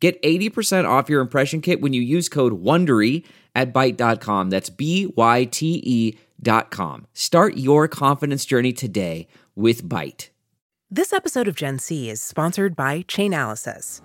Get 80% off your impression kit when you use code WONDERY at Byte.com. That's B-Y-T-E dot com. Start your confidence journey today with Byte. This episode of Gen C is sponsored by Chainalysis.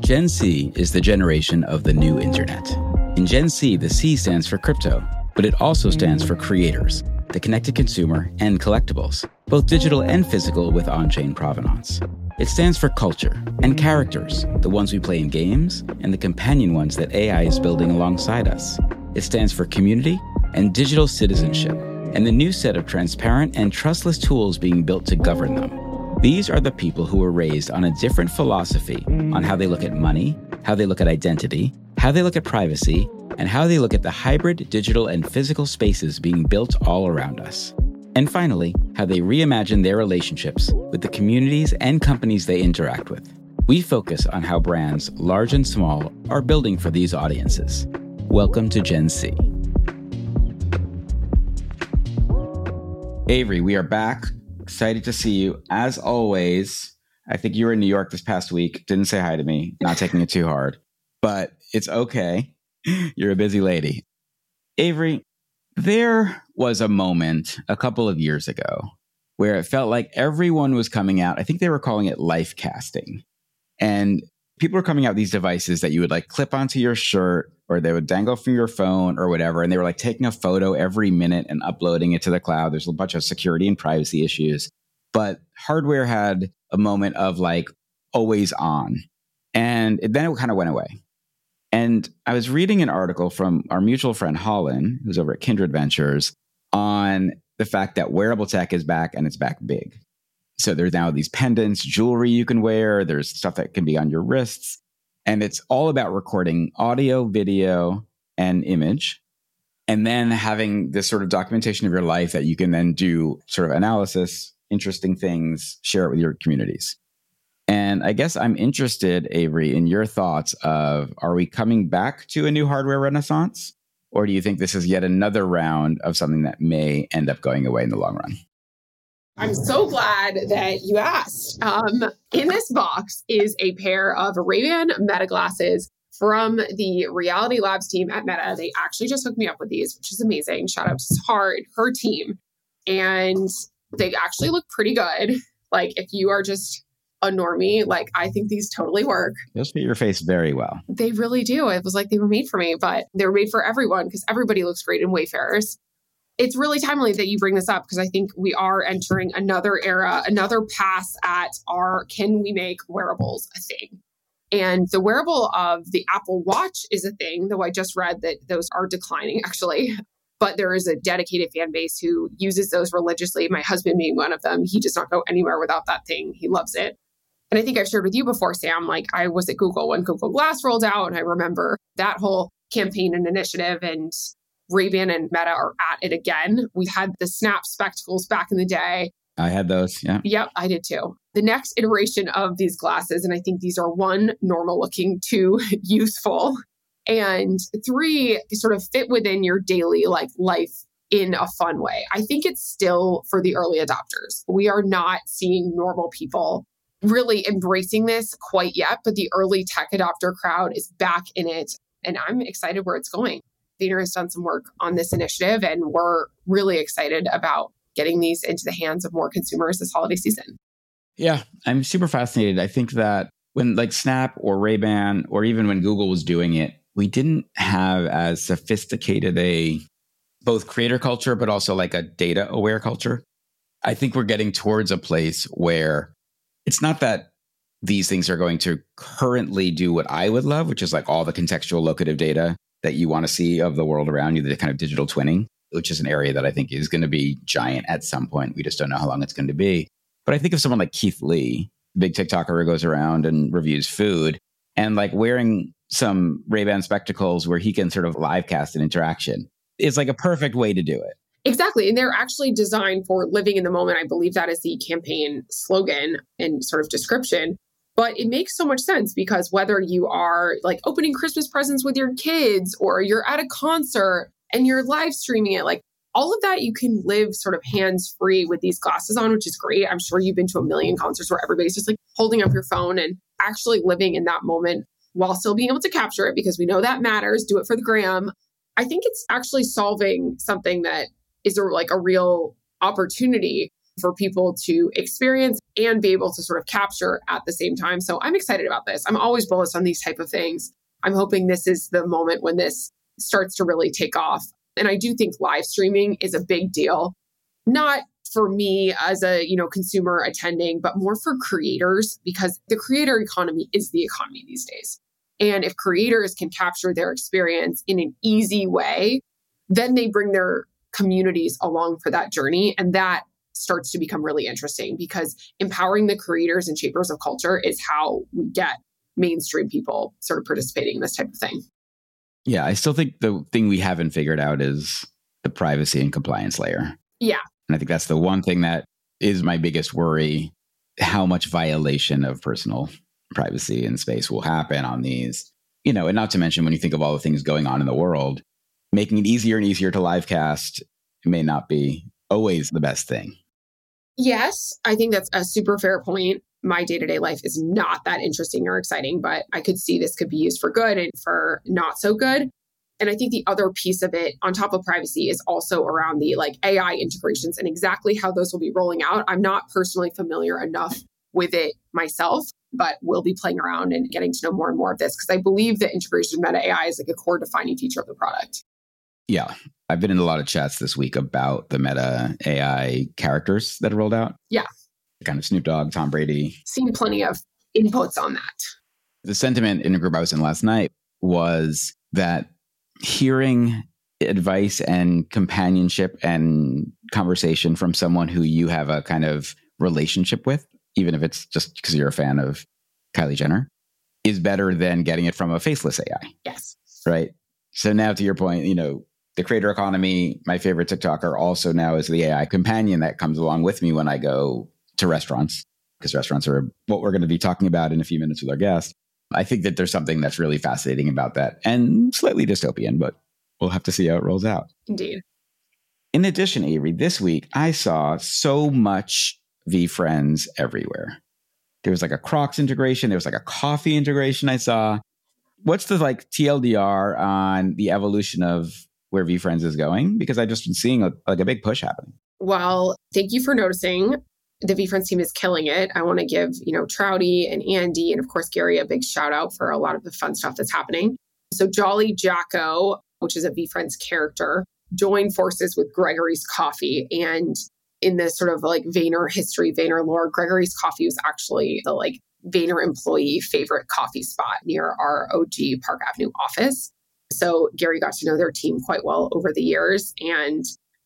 Gen C is the generation of the new internet. In Gen C, the C stands for crypto, but it also stands for creators, the connected consumer, and collectibles, both digital and physical with on chain provenance. It stands for culture and characters, the ones we play in games and the companion ones that AI is building alongside us. It stands for community and digital citizenship, and the new set of transparent and trustless tools being built to govern them. These are the people who were raised on a different philosophy on how they look at money, how they look at identity, how they look at privacy, and how they look at the hybrid digital and physical spaces being built all around us. And finally, how they reimagine their relationships with the communities and companies they interact with. We focus on how brands, large and small, are building for these audiences. Welcome to Gen C. Avery, we are back. Excited to see you. As always, I think you were in New York this past week. Didn't say hi to me, not taking it too hard, but it's okay. You're a busy lady. Avery, there was a moment a couple of years ago where it felt like everyone was coming out. I think they were calling it life casting. And people were coming out these devices that you would like clip onto your shirt or they would dangle from your phone or whatever. And they were like taking a photo every minute and uploading it to the cloud. There's a bunch of security and privacy issues. But hardware had a moment of like always on. And then it kind of went away. And I was reading an article from our mutual friend Holland, who's over at Kindred Ventures, on the fact that wearable tech is back and it's back big. So there's now these pendants, jewelry you can wear, there's stuff that can be on your wrists. And it's all about recording audio, video, and image. And then having this sort of documentation of your life that you can then do sort of analysis, interesting things, share it with your communities. And I guess I'm interested, Avery, in your thoughts of are we coming back to a new hardware renaissance? Or do you think this is yet another round of something that may end up going away in the long run? I'm so glad that you asked. Um, in this box is a pair of Ray-Ban Meta glasses from the Reality Labs team at Meta. They actually just hooked me up with these, which is amazing. Shout out to Hard, her team. And they actually look pretty good. Like if you are just a normie, like I think these totally work. Those fit your face very well. They really do. It was like they were made for me, but they were made for everyone because everybody looks great in Wayfarers. It's really timely that you bring this up because I think we are entering another era, another pass at our can we make wearables a thing? And the wearable of the Apple Watch is a thing, though I just read that those are declining actually. But there is a dedicated fan base who uses those religiously. My husband being one of them. He does not go anywhere without that thing. He loves it. And I think I've shared with you before, Sam, like I was at Google when Google Glass rolled out, and I remember that whole campaign and initiative and Ray-Ban and Meta are at it again. We had the Snap spectacles back in the day. I had those, yeah. Yep, I did too. The next iteration of these glasses, and I think these are one, normal looking, two, useful, and three, sort of fit within your daily like life in a fun way. I think it's still for the early adopters. We are not seeing normal people really embracing this quite yet, but the early tech adopter crowd is back in it. And I'm excited where it's going. Vayner has done some work on this initiative, and we're really excited about getting these into the hands of more consumers this holiday season. Yeah, I'm super fascinated. I think that when like Snap or Ray-Ban or even when Google was doing it, we didn't have as sophisticated a both creator culture but also like a data aware culture. I think we're getting towards a place where it's not that these things are going to currently do what I would love, which is like all the contextual locative data that you want to see of the world around you, the kind of digital twinning, which is an area that I think is going to be giant at some point. We just don't know how long it's going to be. But I think of someone like Keith Lee, big TikToker who goes around and reviews food and like wearing some Ray-Ban spectacles where he can sort of live cast an interaction. It's like a perfect way to do it. Exactly. And they're actually designed for living in the moment. I believe that is the campaign slogan and sort of description. But it makes so much sense because whether you are like opening Christmas presents with your kids or you're at a concert and you're live streaming it, like all of that you can live sort of hands free with these glasses on, which is great. I'm sure you've been to a million concerts where everybody's just like holding up your phone and actually living in that moment while still being able to capture it because we know that matters. Do it for the gram. I think it's actually solving something that is a, like a real opportunity for people to experience and be able to sort of capture at the same time. So I'm excited about this. I'm always bullish on these type of things. I'm hoping this is the moment when this starts to really take off. And I do think live streaming is a big deal. Not for me as a, you know, consumer attending, but more for creators because the creator economy is the economy these days. And if creators can capture their experience in an easy way, then they bring their communities along for that journey and that starts to become really interesting because empowering the creators and shapers of culture is how we get mainstream people sort of participating in this type of thing. Yeah, I still think the thing we haven't figured out is the privacy and compliance layer. Yeah. And I think that's the one thing that is my biggest worry how much violation of personal privacy and space will happen on these. You know, and not to mention when you think of all the things going on in the world, making it easier and easier to live cast may not be always the best thing. Yes, I think that's a super fair point. My day to day life is not that interesting or exciting, but I could see this could be used for good and for not so good. And I think the other piece of it on top of privacy is also around the like AI integrations and exactly how those will be rolling out. I'm not personally familiar enough with it myself, but we'll be playing around and getting to know more and more of this because I believe the integration of meta AI is like a core defining feature of the product. Yeah. I've been in a lot of chats this week about the meta AI characters that rolled out. Yeah. Kind of Snoop Dogg, Tom Brady. Seen plenty of inputs on that. The sentiment in a group I was in last night was that hearing advice and companionship and conversation from someone who you have a kind of relationship with, even if it's just because you're a fan of Kylie Jenner, is better than getting it from a faceless AI. Yes. Right. So now to your point, you know, the creator economy, my favorite TikToker also now is the AI companion that comes along with me when I go to restaurants, because restaurants are what we're going to be talking about in a few minutes with our guest. I think that there's something that's really fascinating about that and slightly dystopian, but we'll have to see how it rolls out. Indeed. In addition, Avery, this week I saw so much VeeFriends everywhere. There was like a Crocs integration, there was like a coffee integration I saw. What's the like TLDR on the evolution of where VeeFriends is going? Because I've just been seeing a, like a big push happening. Well, thank you for noticing. The VeeFriends team is killing it. I want to give, you know, Trouty and Andy and of course Gary a big shout out for a lot of the fun stuff that's happening. So Jolly Jacko, which is a VeeFriends character, joined forces with Gregory's Coffee. And in this sort of like Vayner history, Vayner lore, Gregory's Coffee was actually the like Vayner employee favorite coffee spot near our OG Park Avenue office. So Gary got to know their team quite well over the years and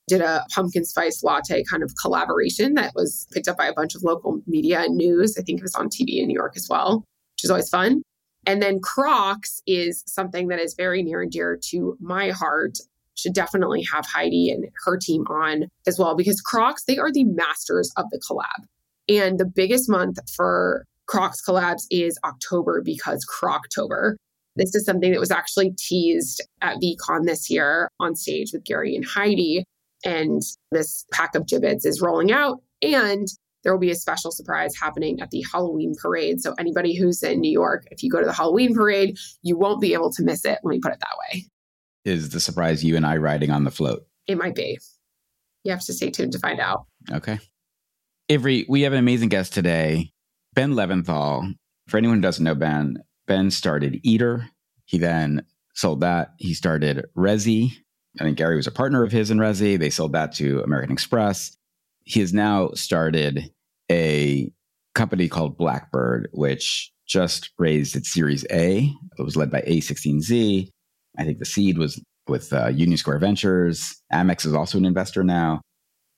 did a pumpkin spice latte kind of collaboration that was picked up by a bunch of local media and news. I think it was on TV in New York as well, which is always fun. And then Crocs is something that is very near and dear to my heart. Should definitely have Heidi and her team on as well because Crocs, they are the masters of the collab. And the biggest month for Crocs collabs is October because Croctober. This is something that was actually teased at VeeCon this year on stage with Gary and Heidi. And this pack of Jibbitz is rolling out. And there will be a special surprise happening at the Halloween parade. So, anybody who's in New York, if you go to the Halloween parade, you won't be able to miss it. Let me put it that way. Is the surprise you and I riding on the float? It might be. You have to stay tuned to find out. Okay. Avery, we have an amazing guest today, Ben Leventhal. For anyone who doesn't know Ben, Ben started Eater. He then sold that. He started Resy. I think Gary was a partner of his in Resy. They sold that to American Express. He has now started a company called Blackbird, which just raised its Series A. It was led by A16Z. I think the seed was with uh, Union Square Ventures. Amex is also an investor now.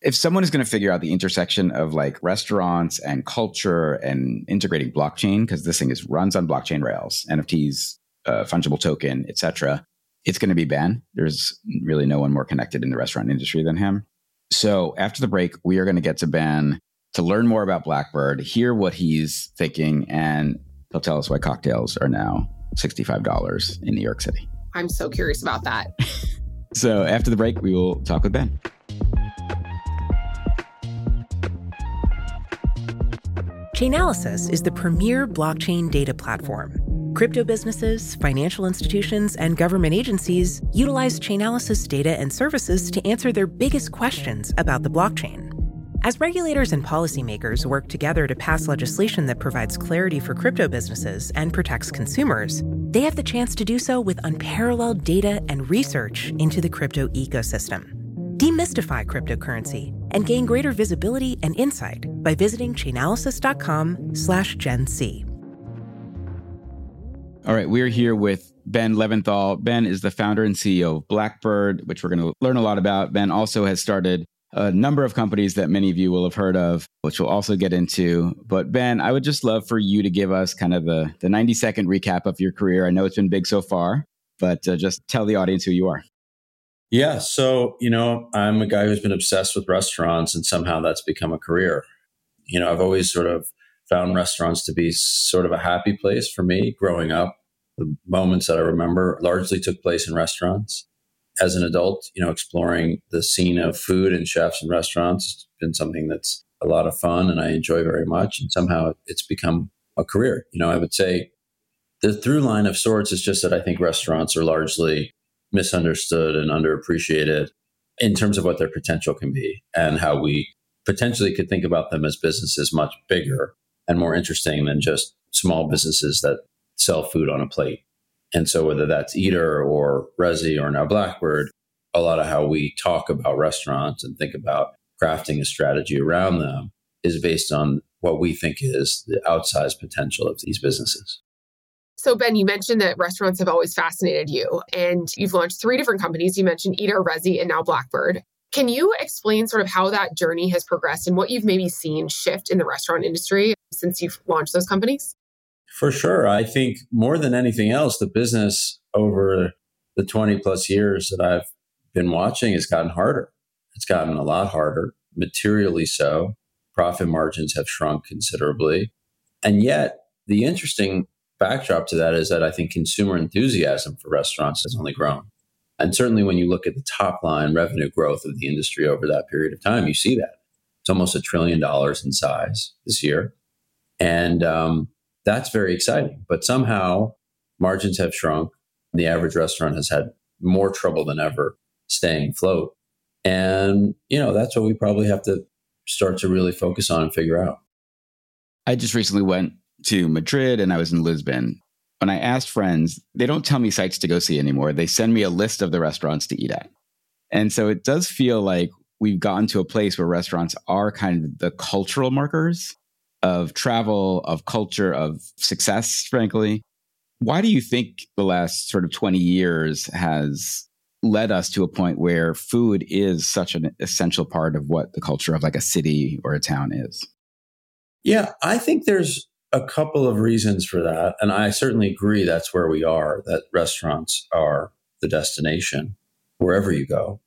If someone is going to figure out the intersection of like restaurants and culture and integrating blockchain, because this thing is runs on blockchain rails, NFTs, uh, fungible token, etc., it's going to be Ben. There's really no one more connected in the restaurant industry than him. So after the break, we are going to get to Ben to learn more about Blackbird, hear what he's thinking, and he'll tell us why cocktails are now $65 in New York City. I'm so curious about that. so after the break, we will talk with Ben. Chainalysis is the premier blockchain data platform. Crypto businesses, financial institutions, and government agencies utilize Chainalysis data and services to answer their biggest questions about the blockchain. As regulators and policymakers work together to pass legislation that provides clarity for crypto businesses and protects consumers, they have the chance to do so with unparalleled data and research into the crypto ecosystem. Demystify cryptocurrency and gain greater visibility and insight by visiting chainalysis.com slash Gen C. All right, we're here with Ben Leventhal. Ben is the founder and CEO of Blackbird, which we're going to learn a lot about. Ben also has started a number of companies that many of you will have heard of, which we'll also get into. But Ben, I would just love for you to give us kind of the, the 90 second recap of your career. I know it's been big so far, but uh, just tell the audience who you are. Yeah. So, you know, I'm a guy who's been obsessed with restaurants and somehow that's become a career. You know, I've always sort of found restaurants to be sort of a happy place for me growing up. The moments that I remember largely took place in restaurants as an adult, you know, exploring the scene of food and chefs and restaurants has been something that's a lot of fun and I enjoy very much. And somehow it's become a career. You know, I would say the through line of sorts is just that I think restaurants are largely misunderstood and underappreciated in terms of what their potential can be and how we potentially could think about them as businesses much bigger and more interesting than just small businesses that sell food on a plate. And so whether that's Eater or Resy or now Blackbird, a lot of how we talk about restaurants and think about crafting a strategy around them is based on what we think is the outsized potential of these businesses. So, Ben, you mentioned that restaurants have always fascinated you, and you've launched three different companies. You mentioned Eater, Resy, and now Blackbird. Can you explain sort of how that journey has progressed and what you've maybe seen shift in the restaurant industry since you've launched those companies? For sure. I think more than anything else, the business over the 20 plus years that I've been watching has gotten harder. It's gotten a lot harder, materially so. Profit margins have shrunk considerably. And yet, the interesting backdrop to that is that I think consumer enthusiasm for restaurants has only grown. And certainly when you look at the top line revenue growth of the industry over that period of time, you see that. It's almost a trillion dollars in size this year. And um, that's very exciting. But somehow margins have shrunk. The average restaurant has had more trouble than ever staying afloat. And, you know, that's what we probably have to start to really focus on and figure out. I just recently went to Madrid and I was in Lisbon. When I asked friends, they don't tell me sites to go see anymore. They send me a list of the restaurants to eat at. And so it does feel like we've gotten to a place where restaurants are kind of the cultural markers of travel, of culture, of success, frankly. Why do you think the last sort of 20 years has led us to a point where food is such an essential part of what the culture of like a city or a town is? Yeah, I think there's a couple of reasons for that. And I certainly agree that's where we are, that restaurants are the destination wherever you go.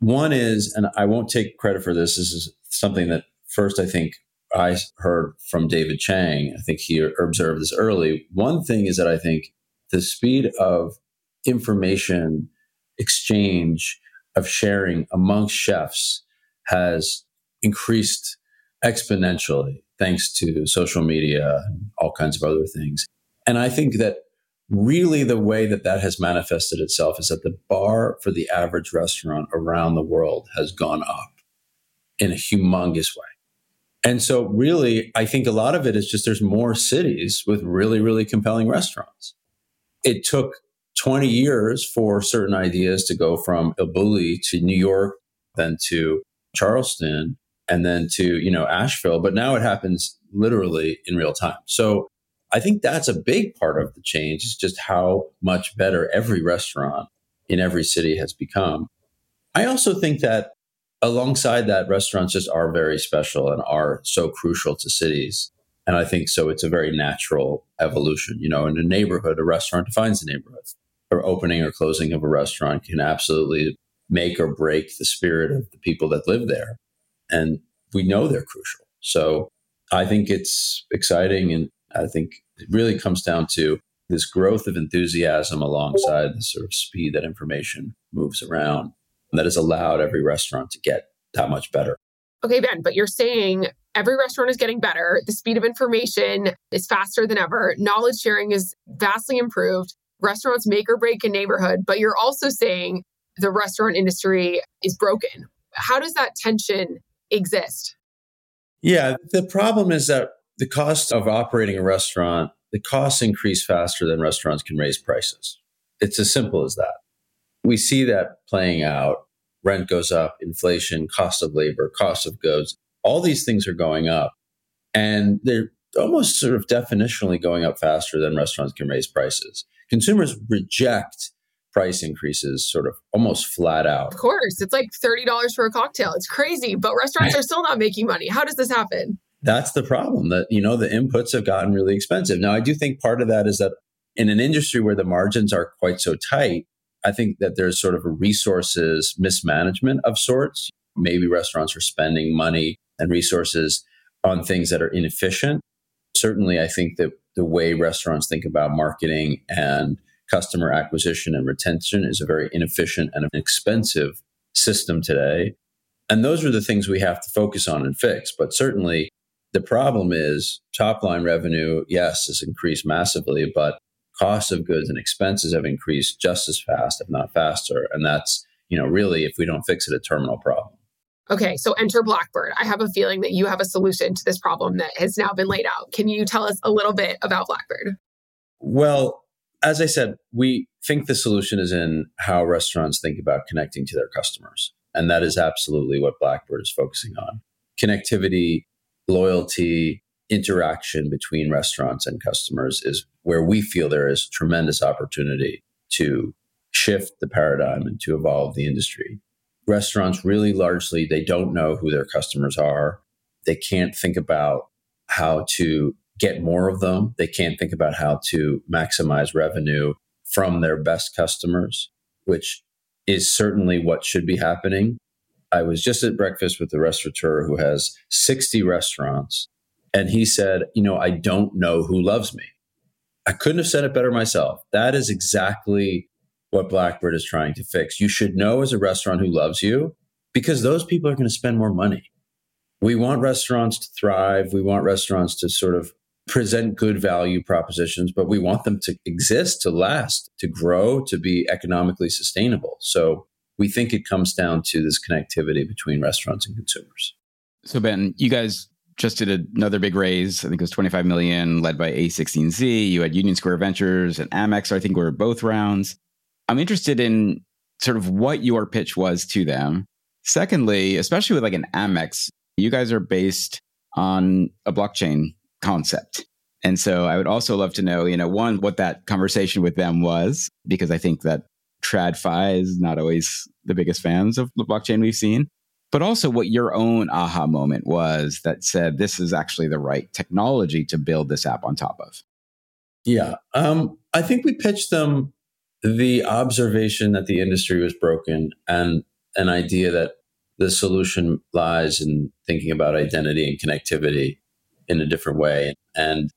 One is, and I won't take credit for this, this is something that first I think I heard from David Chang, I think he observed this early. One thing is that I think the speed of information exchange, of sharing amongst chefs has increased exponentially thanks to social media and all kinds of other things. And I think that really the way that that has manifested itself is that the bar for the average restaurant around the world has gone up in a humongous way And so, really, I think a lot of it is just there's more cities with really, really compelling restaurants. It took 20 years for certain ideas to go from Bulli to New York, then to Charleston, and then to, you know, Asheville. But now it happens literally in real time. So I think that's a big part of the change is just how much better every restaurant in every city has become. I also think that alongside that, restaurants just are very special and are so crucial to cities. And I think so it's a very natural evolution. You know, in a neighborhood, a restaurant defines the neighborhood. Or opening or closing of a restaurant can absolutely make or break the spirit of the people that live there. And we know they're crucial. So I think it's exciting. And I think it really comes down to this growth of enthusiasm alongside the sort of speed that information moves around that has allowed every restaurant to get that much better. Okay, Ben, but you're saying every restaurant is getting better. The speed of information is faster than ever. Knowledge sharing is vastly improved. Restaurants make or break a neighborhood, but you're also saying the restaurant industry is broken. How does that tension exist? Yeah, the problem is that the cost of operating a restaurant, the costs increase faster than restaurants can raise prices. It's as simple as that. We see that playing out. Rent goes up, inflation, cost of labor, cost of goods, all these things are going up. And they're almost sort of definitionally going up faster than restaurants can raise prices. Consumers reject price increases sort of almost flat out. Of course. It's like $30 for a cocktail. It's crazy, but restaurants are still not making money. How does this happen? That's the problem that, you know, the inputs have gotten really expensive. Now, I do think part of that is that in an industry where the margins are quite so tight, I think that there's sort of a resources mismanagement of sorts. Maybe restaurants are spending money and resources on things that are inefficient. Certainly, I think that the way restaurants think about marketing and customer acquisition and retention is a very inefficient and expensive system today. And those are the things we have to focus on and fix. But certainly, the problem is top line revenue, yes, has increased massively, but cost of goods and expenses have increased just as fast, if not faster. And that's, you know, really, if we don't fix it, a terminal problem. Okay, so enter Blackbird. I have a feeling that you have a solution to this problem that has now been laid out. Can you tell us a little bit about Blackbird? Well, as I said, we think the solution is in how restaurants think about connecting to their customers. And that is absolutely what Blackbird is focusing on connectivity, loyalty, interaction between restaurants and customers is where we feel there is tremendous opportunity to shift the paradigm and to evolve the industry. Restaurants really largely, they don't know who their customers are. They can't think about how to get more of them. They can't think about how to maximize revenue from their best customers, which is certainly what should be happening. I was just at breakfast with the restaurateur who has 60 restaurants. And he said, You know, I don't know who loves me. I couldn't have said it better myself. That is exactly what Blackbird is trying to fix. You should know as a restaurant who loves you because those people are going to spend more money. We want restaurants to thrive. We want restaurants to sort of present good value propositions, but we want them to exist, to last, to grow, to be economically sustainable. So we think it comes down to this connectivity between restaurants and consumers. So Ben, you guys just did another big raise. I think it was 25 million led by A16Z. You had Union Square Ventures and Amex, I think were both rounds. I'm interested in sort of what your pitch was to them. Secondly, especially with like an Amex, you guys are based on a blockchain concept. And so I would also love to know, you know, one, what that conversation with them was, because I think that TradFi is not always the biggest fans of the blockchain we've seen, but also what your own aha moment was that said, this is actually the right technology to build this app on top of. Yeah. Um, I think we pitched them the observation that the industry was broken and an idea that the solution lies in thinking about identity and connectivity in a different way. And,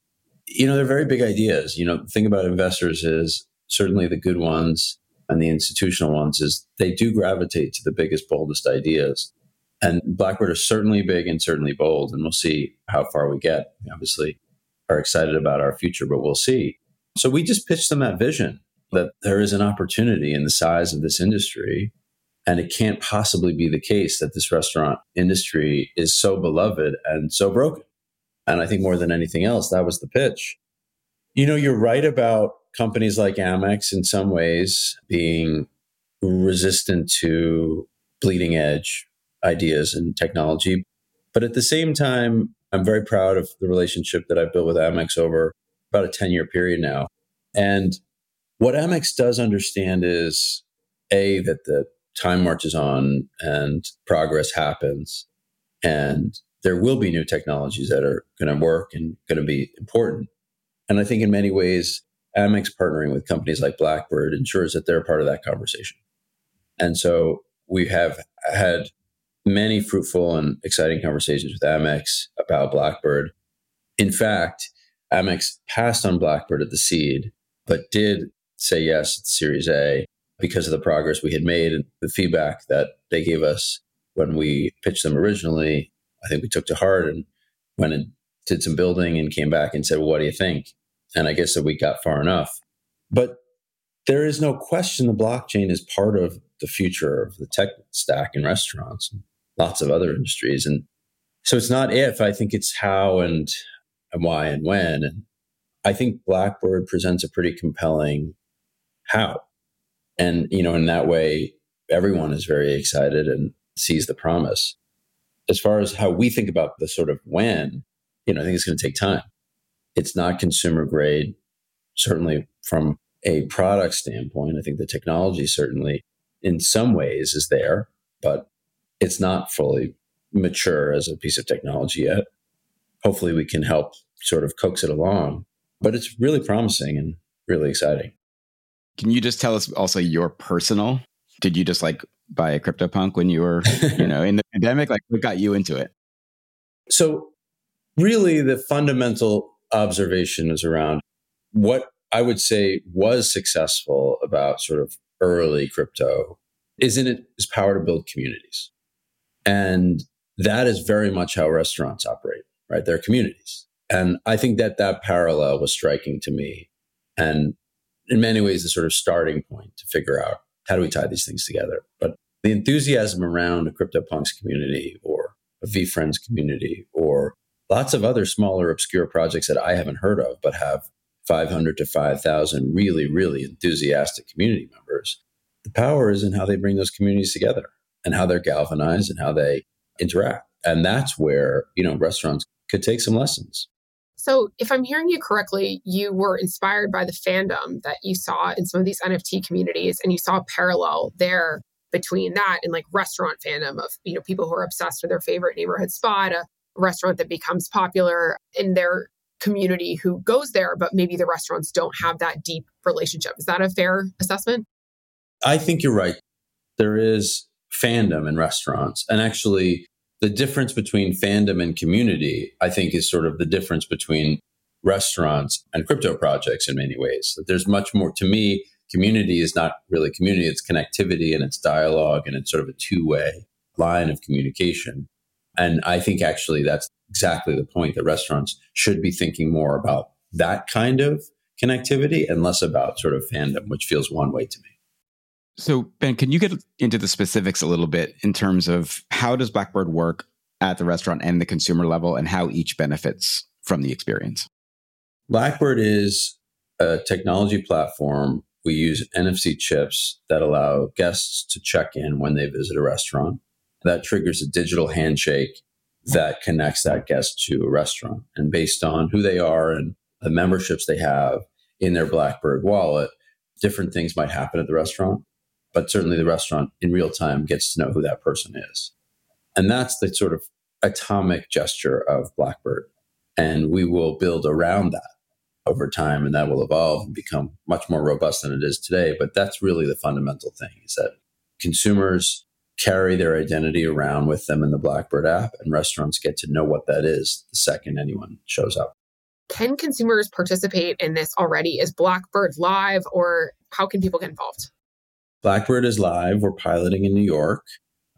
you know, they're very big ideas. You know, the thing about investors is certainly the good ones and the institutional ones is they do gravitate to the biggest, boldest ideas. And Blackbird is certainly big and certainly bold. And we'll see how far we get. We obviously are excited about our future, but we'll see. So we just pitched them that vision that there is an opportunity in the size of this industry And it can't possibly be the case that this restaurant industry is so beloved and so broken. And I think more than anything else, that was the pitch. You know, you're right about companies like Amex in some ways being resistant to bleeding edge ideas and technology. But at the same time, I'm very proud of the relationship that I've built with Amex over about a 10 year period now. And what Amex does understand is A, that the time marches on and progress happens. And there will be new technologies that are going to work and going to be important. And I think in many ways, Amex partnering with companies like Blackbird ensures that they're part of that conversation. And so we have had many fruitful and exciting conversations with Amex about Blackbird. In fact, Amex passed on Blackbird at the seed, but did say yes at Series A because of the progress we had made and the feedback that they gave us when we pitched them originally. I think we took to heart and went and did some building and came back and said, well, What do you think? And I guess that we got far enough. But there is no question the blockchain is part of the future of the tech stack in restaurants and lots of other industries. And so it's not if, I think it's how and, and why and when. And I think Blackbird presents a pretty compelling how. And, you know, in that way, everyone is very excited and sees the promise. As far as how we think about the sort of when, you know, I think it's going to take time. It's not consumer grade, certainly from a product standpoint. I think the technology certainly in some ways is there, but it's not fully mature as a piece of technology yet. Hopefully, we can help sort of coax it along, but it's really promising and really exciting. Can you just tell us also your personal? Did you just like buy a CryptoPunk when you were, you know, in the pandemic? Like, what got you into it? So, really, the fundamental observation is around what I would say was successful about sort of early crypto is in its power to build communities. And that is very much how restaurants operate, right? They're communities. And I think that that parallel was striking to me. And in many ways, the sort of starting point to figure out how do we tie these things together. But the enthusiasm around a CryptoPunks community or a VeeFriends community or lots of other smaller, obscure projects that I haven't heard of, but have 500 to 5,000 really, really enthusiastic community members. The power is in how they bring those communities together and how they're galvanized and how they interact. And that's where, you know, restaurants could take some lessons. So, if I'm hearing you correctly, you were inspired by the fandom that you saw in some of these NFT communities, and you saw a parallel there between that and like restaurant fandom of you know people who are obsessed with their favorite neighborhood spot, a restaurant that becomes popular in their community who goes there, but maybe the restaurants don't have that deep relationship. Is that a fair assessment? I think you're right. There is fandom in restaurants. And actually, the difference between fandom and community, I think, is sort of the difference between restaurants and crypto projects in many ways. There's much more, to me, community is not really community, it's connectivity and it's dialogue and it's sort of a two way line of communication. And I think actually that's exactly the point that restaurants should be thinking more about that kind of connectivity and less about sort of fandom, which feels one way to me. So, Ben, can you get into the specifics a little bit in terms of how does Blackbird work at the restaurant and the consumer level and how each benefits from the experience? Blackbird is a technology platform. We use NFC chips that allow guests to check in when they visit a restaurant. That triggers a digital handshake that connects that guest to a restaurant. And based on who they are and the memberships they have in their Blackbird wallet, different things might happen at the restaurant but certainly the restaurant in real time gets to know who that person is. And that's the sort of atomic gesture of Blackbird. And we will build around that over time and that will evolve and become much more robust than it is today. But that's really the fundamental thing is that consumers carry their identity around with them in the Blackbird app and restaurants get to know what that is the second anyone shows up. Can consumers participate in this already? Is Blackbird live or how can people get involved? Blackbird is live. We're piloting in New York.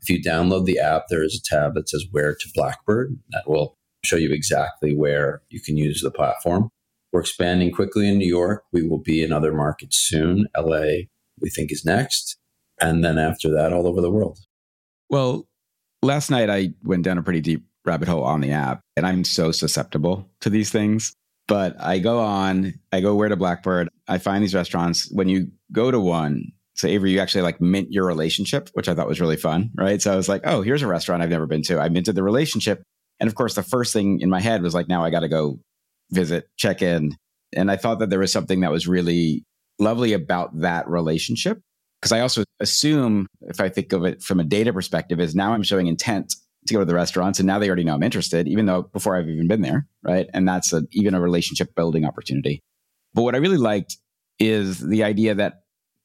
If you download the app, there is a tab that says Where to Blackbird that will show you exactly where you can use the platform. We're expanding quickly in New York. We will be in other markets soon. LA, we think, is next. And then after that, all over the world. Well, last night I went down a pretty deep rabbit hole on the app, and I'm so susceptible to these things. But I go on, I go where to Blackbird, I find these restaurants. When you go to one, so Avery, you actually like mint your relationship, which I thought was really fun, right? So I was like, oh, here's a restaurant I've never been to. I minted the relationship. And of course, the first thing in my head was like, now I got to go visit, check in. And I thought that there was something that was really lovely about that relationship. Because I also assume, if I think of it from a data perspective, is now I'm showing intent to go to the restaurants and now they already know I'm interested, even though before I've even been there, right? And that's a, even a relationship building opportunity. But what I really liked is the idea that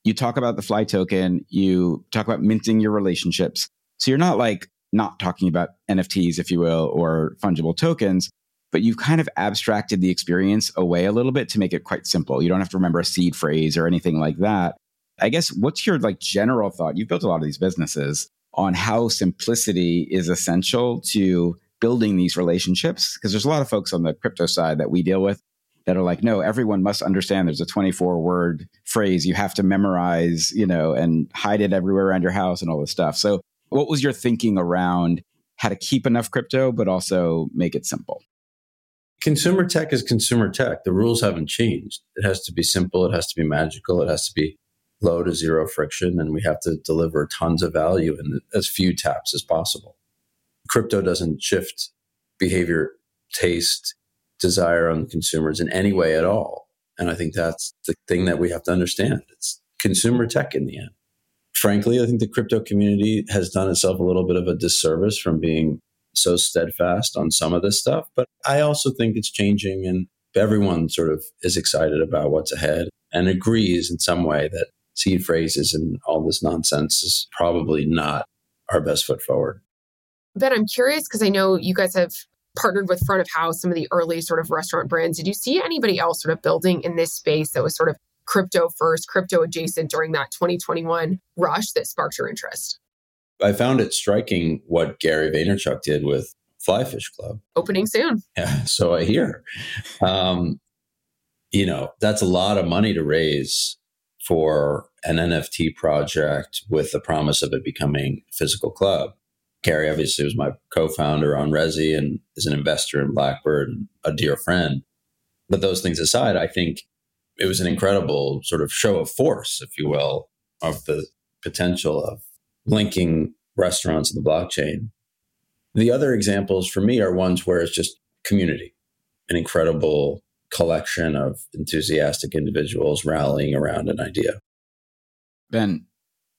you talk about the fly token, you talk about minting your relationships. So you're not like not talking about NFTs, if you will, or fungible tokens, but you've kind of abstracted the experience away a little bit to make it quite simple. You don't have to remember a seed phrase or anything like that. I guess what's your like general thought? You've built a lot of these businesses on how simplicity is essential to building these relationships because there's a lot of folks on the crypto side that we deal with that are like, no, everyone must understand there's a 24 word phrase you have to memorize, you know, and hide it everywhere around your house and all this stuff. So, what was your thinking around how to keep enough crypto, but also make it simple? Consumer tech is consumer tech. The rules haven't changed. It has to be simple, it has to be magical, it has to be low to zero friction, and we have to deliver tons of value in as few taps as possible. Crypto doesn't shift behavior, taste, desire on consumers in any way at all. And I think that's the thing that we have to understand. It's consumer tech in the end. Frankly, I think the crypto community has done itself a little bit of a disservice from being so steadfast on some of this stuff. But I also think it's changing and everyone sort of is excited about what's ahead and agrees in some way that seed phrases and all this nonsense is probably not our best foot forward. Ben, I'm curious because I know you guys have partnered with front of house, some of the early sort of restaurant brands. Did you see anybody else sort of building in this space that was sort of crypto first, crypto adjacent during that 2021 rush that sparked your interest? I found it striking what Gary Vaynerchuk did with Flyfish Club. Opening soon. Yeah, so I hear. Um, you know, that's a lot of money to raise for an NFT project with the promise of it becoming a physical club. Gary obviously was my co-founder on Resy and is an investor in Blackbird and a dear friend. But those things aside, I think it was an incredible sort of show of force, if you will, of the potential of linking restaurants to the blockchain. The other examples for me are ones where it's just community, an incredible collection of enthusiastic individuals rallying around an idea. Ben,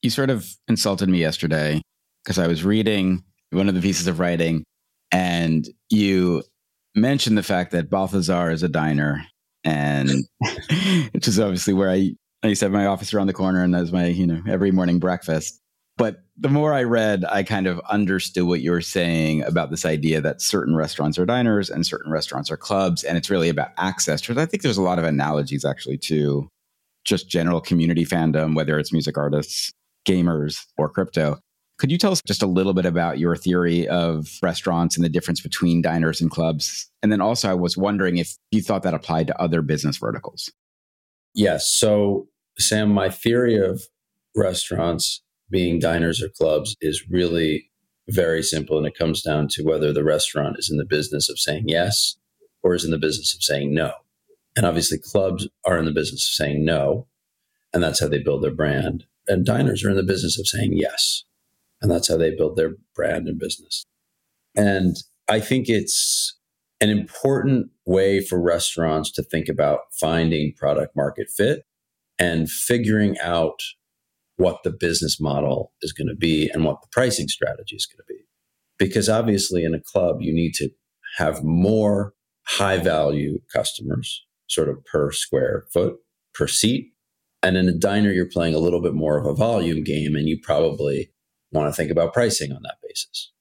you sort of insulted me yesterday because I was reading one of the pieces of writing and you mentioned the fact that Balthazar is a diner and which is obviously where I, I used to have my office around the corner and that's my, you know, every morning breakfast. But the more I read, I kind of understood what you were saying about this idea that certain restaurants are diners and certain restaurants are clubs. And it's really about access. Because I think there's a lot of analogies actually to just general community fandom, whether it's music artists, gamers, or crypto. Could you tell us just a little bit about your theory of restaurants and the difference between diners and clubs? And then also, I was wondering if you thought that applied to other business verticals. Yes. So, Sam, my theory of restaurants being diners or clubs is really very simple. And it comes down to whether the restaurant is in the business of saying yes or is in the business of saying no. And obviously, clubs are in the business of saying no. And that's how they build their brand. And diners are in the business of saying yes. And that's how they build their brand and business. And I think it's an important way for restaurants to think about finding product market fit and figuring out what the business model is going to be and what the pricing strategy is going to be. Because obviously, in a club, you need to have more high value customers, sort of per square foot, per seat. And in a diner, you're playing a little bit more of a volume game, and you probably want to think about pricing on that basis.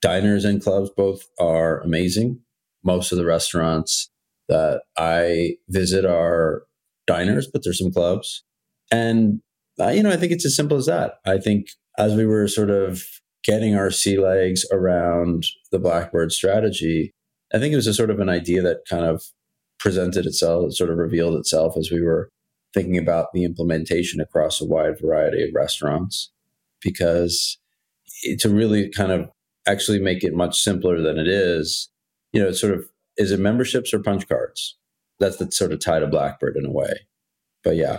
Diners and clubs both are amazing. Most of the restaurants that I visit are diners, but there's some clubs. And, uh, you know, I think it's as simple as that. I think as we were sort of getting our sea legs around the Blackbird strategy, I think it was a sort of an idea that kind of presented itself, sort of revealed itself as we were thinking about the implementation across a wide variety of restaurants because to really kind of actually make it much simpler than it is, you know, it's sort of is it memberships or punch cards? That's the sort of tie to Blackbird in a way. But yeah,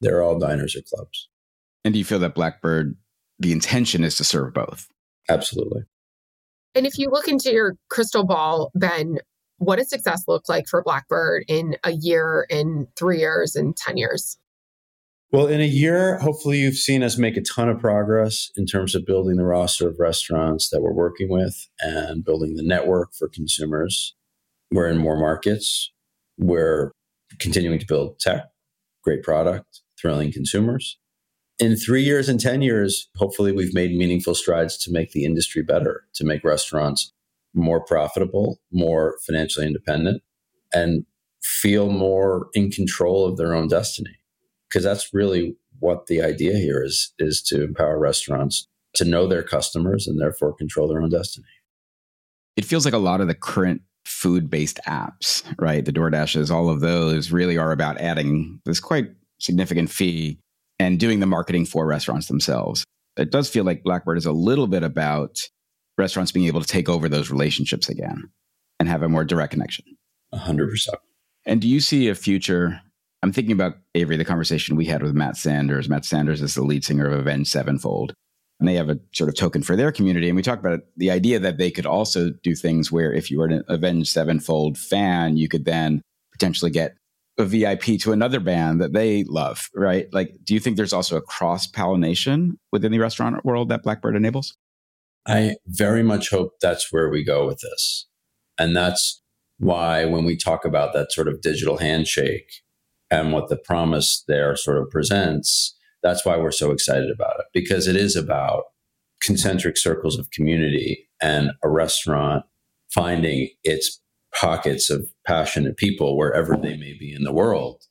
they're all diners or clubs. And do you feel that Blackbird, the intention is to serve both? Absolutely. And if you look into your crystal ball, Ben, what does success look like for Blackbird in a year, in three years, in 10 years? Well, in a year, hopefully you've seen us make a ton of progress in terms of building the roster of restaurants that we're working with and building the network for consumers. We're in more markets. We're continuing to build tech, great product, thrilling consumers. In three years and 10 years, hopefully we've made meaningful strides to make the industry better, to make restaurants more profitable, more financially independent, and feel more in control of their own destiny. Because that's really what the idea here is, is to empower restaurants to know their customers and therefore control their own destiny. It feels like a lot of the current food based apps, right? The DoorDashes, all of those really are about adding this quite significant fee and doing the marketing for restaurants themselves. It does feel like Blackbird is a little bit about restaurants being able to take over those relationships again and have a more direct connection. 100%. And do you see a future? I'm thinking about Avery, the conversation we had with Matt Sanders. Matt Sanders is the lead singer of Avenged Sevenfold. And they have a sort of token for their community. And we talked about the idea that they could also do things where if you were an Avenged Sevenfold fan, you could then potentially get a VIP to another band that they love, right? Like, do you think there's also a cross pollination within the restaurant world that Blackbird enables? I very much hope that's where we go with this. And that's why when we talk about that sort of digital handshake and what the promise there sort of presents, that's why we're so excited about it because it is about concentric circles of community and a restaurant finding its pockets of passionate people wherever they may be in the world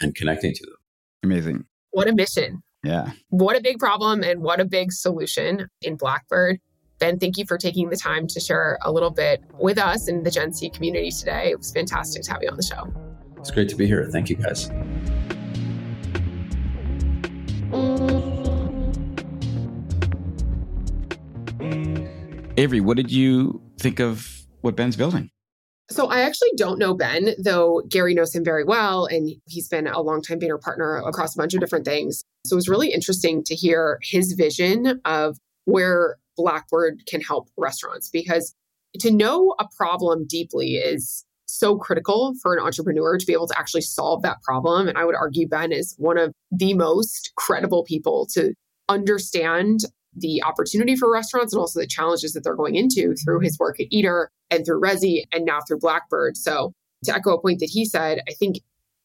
and connecting to them. Amazing. What a mission. Yeah. What a big problem and what a big solution in Blackbird. Ben, thank you for taking the time to share a little bit with us and the Gen C community today. It was fantastic to have you on the show. It's great to be here. Thank you, guys. Avery, what did you think of what Ben's building? So I actually don't know Ben, though Gary knows him very well, and he's been a longtime Vayner partner across a bunch of different things. So it was really interesting to hear his vision of where Blackbird can help restaurants because to know a problem deeply is so critical for an entrepreneur to be able to actually solve that problem. And I would argue Ben is one of the most credible people to understand the opportunity for restaurants and also the challenges that they're going into through his work at Eater and through Resy and now through Blackbird. So to echo a point that he said, I think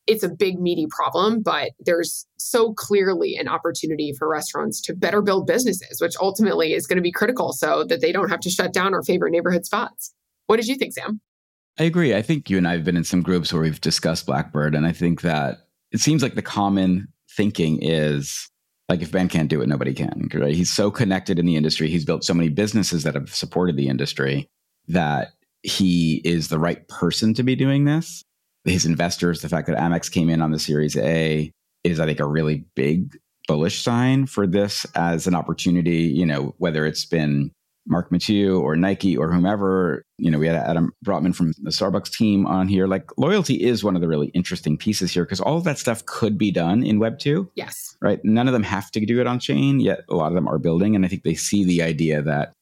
it's a big meaty problem, but there's so clearly an opportunity for restaurants to better build businesses, which ultimately is going to be critical so that they don't have to shut down our favorite neighborhood spots. What did you think, Sam? I agree. I think you and I have been in some groups where we've discussed Blackbird, and I think that it seems like the common thinking is like if Ben can't do it, nobody can. Right? He's so connected in the industry. He's built so many businesses that have supported the industry that he is the right person to be doing this. His investors, the fact that Amex came in on the Series A is, I think, a really big bullish sign for this as an opportunity. You know, whether it's been Mark Mathieu or Nike or whomever. You know, we had Adam Brotman from the Starbucks team on here. Like loyalty is one of the really interesting pieces here because all of that stuff could be done in Web 2. Yes. Right. None of them have to do it on chain, yet a lot of them are building. And I think they see the idea that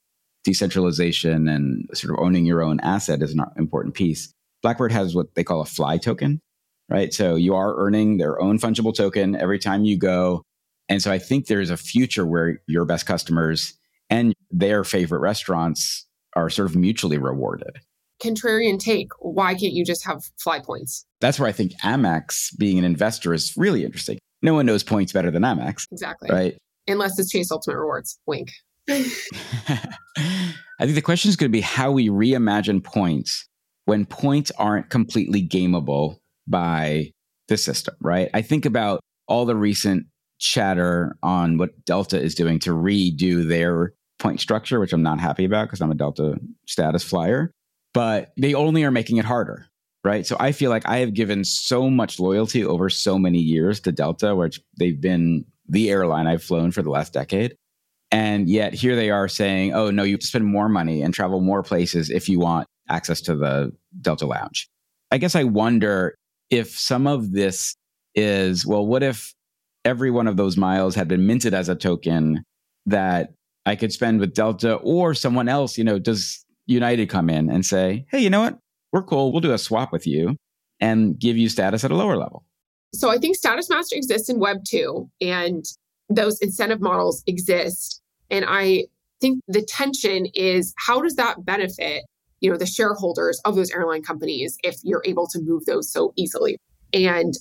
decentralization and sort of owning your own asset is an important piece. Blackbird has what they call a fly token, right? So you are earning their own fungible token every time you go. And so I think there's a future where your best customers and their favorite restaurants are sort of mutually rewarded. Contrarian take, why can't you just have fly points? That's where I think Amex being an investor is really interesting. No one knows points better than Amex. Exactly. Right. Unless it's Chase Ultimate Rewards. Wink. I think the question is going to be how we reimagine points when points aren't completely gameable by the system, right? I think about all the recent chatter on what Delta is doing to redo their point structure, which I'm not happy about because I'm a Delta status flyer. But they only are making it harder, right? So I feel like I have given so much loyalty over so many years to Delta, which they've been the airline I've flown for the last decade. And yet here they are saying, oh, no, you have to spend more money and travel more places if you want access to the Delta Lounge. I guess I wonder if some of this is, well, what if every one of those miles had been minted as a token that I could spend with Delta or someone else? You know, does United come in and say, hey, you know what? We're cool. We'll do a swap with you and give you status at a lower level. So I think Status Master exists in Web 2 and those incentive models exist. And I think the tension is how does that benefit, you know, the shareholders of those airline companies if you're able to move those so easily? And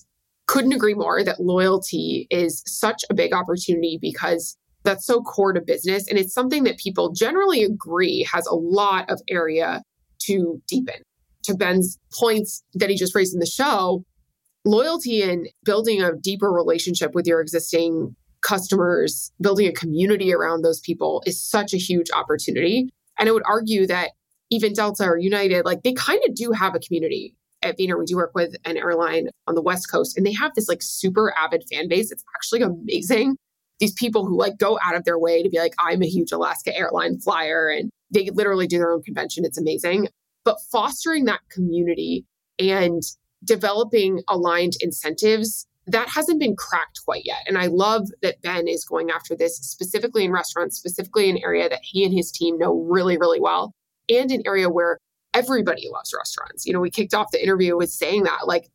couldn't agree more that loyalty is such a big opportunity because that's so core to business. And it's something that people generally agree has a lot of area to deepen. To Ben's points that he just raised in the show, loyalty and building a deeper relationship with your existing customers, building a community around those people is such a huge opportunity. And I would argue that even Delta or United, like they kind of do have a community. At Vayner, we do work with an airline on the West Coast, and they have this like super avid fan base. It's actually amazing. These people who like go out of their way to be like, I'm a huge Alaska airline flyer, and they literally do their own convention. It's amazing. But fostering that community and developing aligned incentives that hasn't been cracked quite yet. And I love that Ben is going after this specifically in restaurants, specifically an area that he and his team know really, really well, and an area where everybody loves restaurants. You know, we kicked off the interview with saying that, like,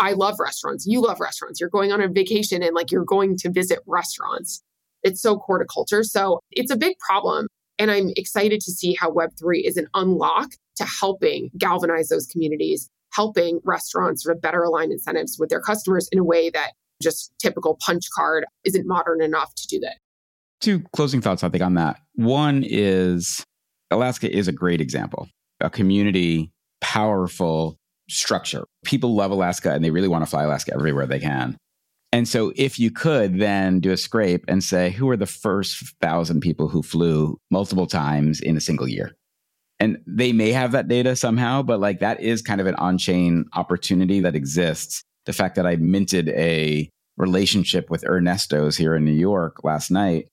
I love restaurants. You love restaurants. You're going on a vacation and like you're going to visit restaurants. It's so core to culture. So it's a big problem. And I'm excited to see how Web3 is an unlock to helping galvanize those communities helping restaurants sort of better align incentives with their customers in a way that just typical punch card isn't modern enough to do that. Two closing thoughts, I think, on that. One is Alaska is a great example, a community, powerful structure. People love Alaska and they really want to fly Alaska everywhere they can. And so, if you could then do a scrape and say, who are the first thousand people who flew multiple times in a single year? and they may have that data somehow, but like that is kind of an on chain opportunity that exists. The fact that I minted a relationship with Ernesto's here in New York last night,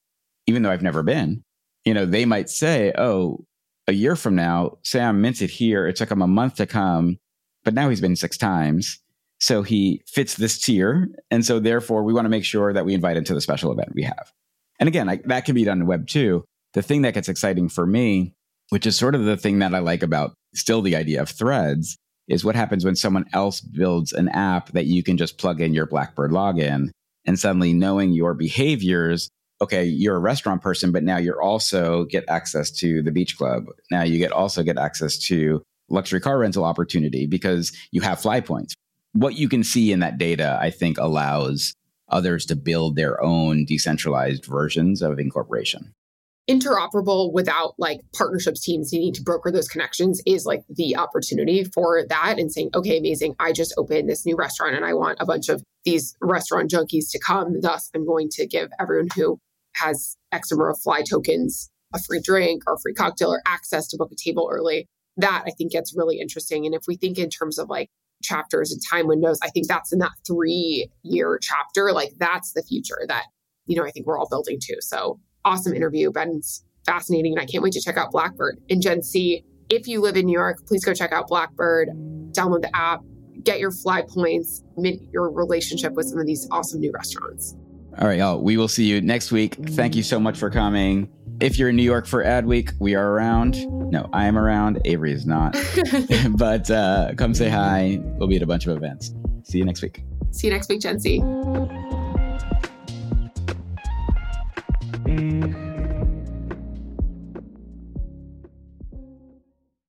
even though I've never been, you know, they might say, oh, a year from now, say I'm minted here. It took him a month to come, but now he's been six times. So he fits this tier. And so therefore, we want to make sure that we invite him to the special event we have. And again, I, that can be done in Web 2. The thing that gets exciting for me which is sort of the thing that I like about still the idea of threads is what happens when someone else builds an app that you can just plug in your Blackbird login and suddenly knowing your behaviors. Okay, you're a restaurant person, but now you're also get access to the beach club. Now you get also get access to luxury car rental opportunity because you have fly points. What you can see in that data, I think, allows others to build their own decentralized versions of incorporation interoperable without like partnerships teams needing to broker those connections is like the opportunity for that and saying, okay, amazing. I just opened this new restaurant and I want a bunch of these restaurant junkies to come. Thus, I'm going to give everyone who has X number of fly tokens a free drink or a free cocktail or access to book a table early. That I think gets really interesting. And if we think in terms of like chapters and time windows, I think that's in that three year chapter. Like that's the future that, you know, I think we're all building to. So awesome interview. Ben's fascinating, and I can't wait to check out Blackbird and Gen C. If you live in New York, please go check out Blackbird, download the app, get your fly points, mint your relationship with some of these awesome new restaurants. All right, y'all. We will see you next week. Thank you so much for coming. If you're in New York for Ad Week, we are around. No, I am around. Avery is not. but uh, come say hi. We'll be at a bunch of events. See you next week. See you next week, Gen C.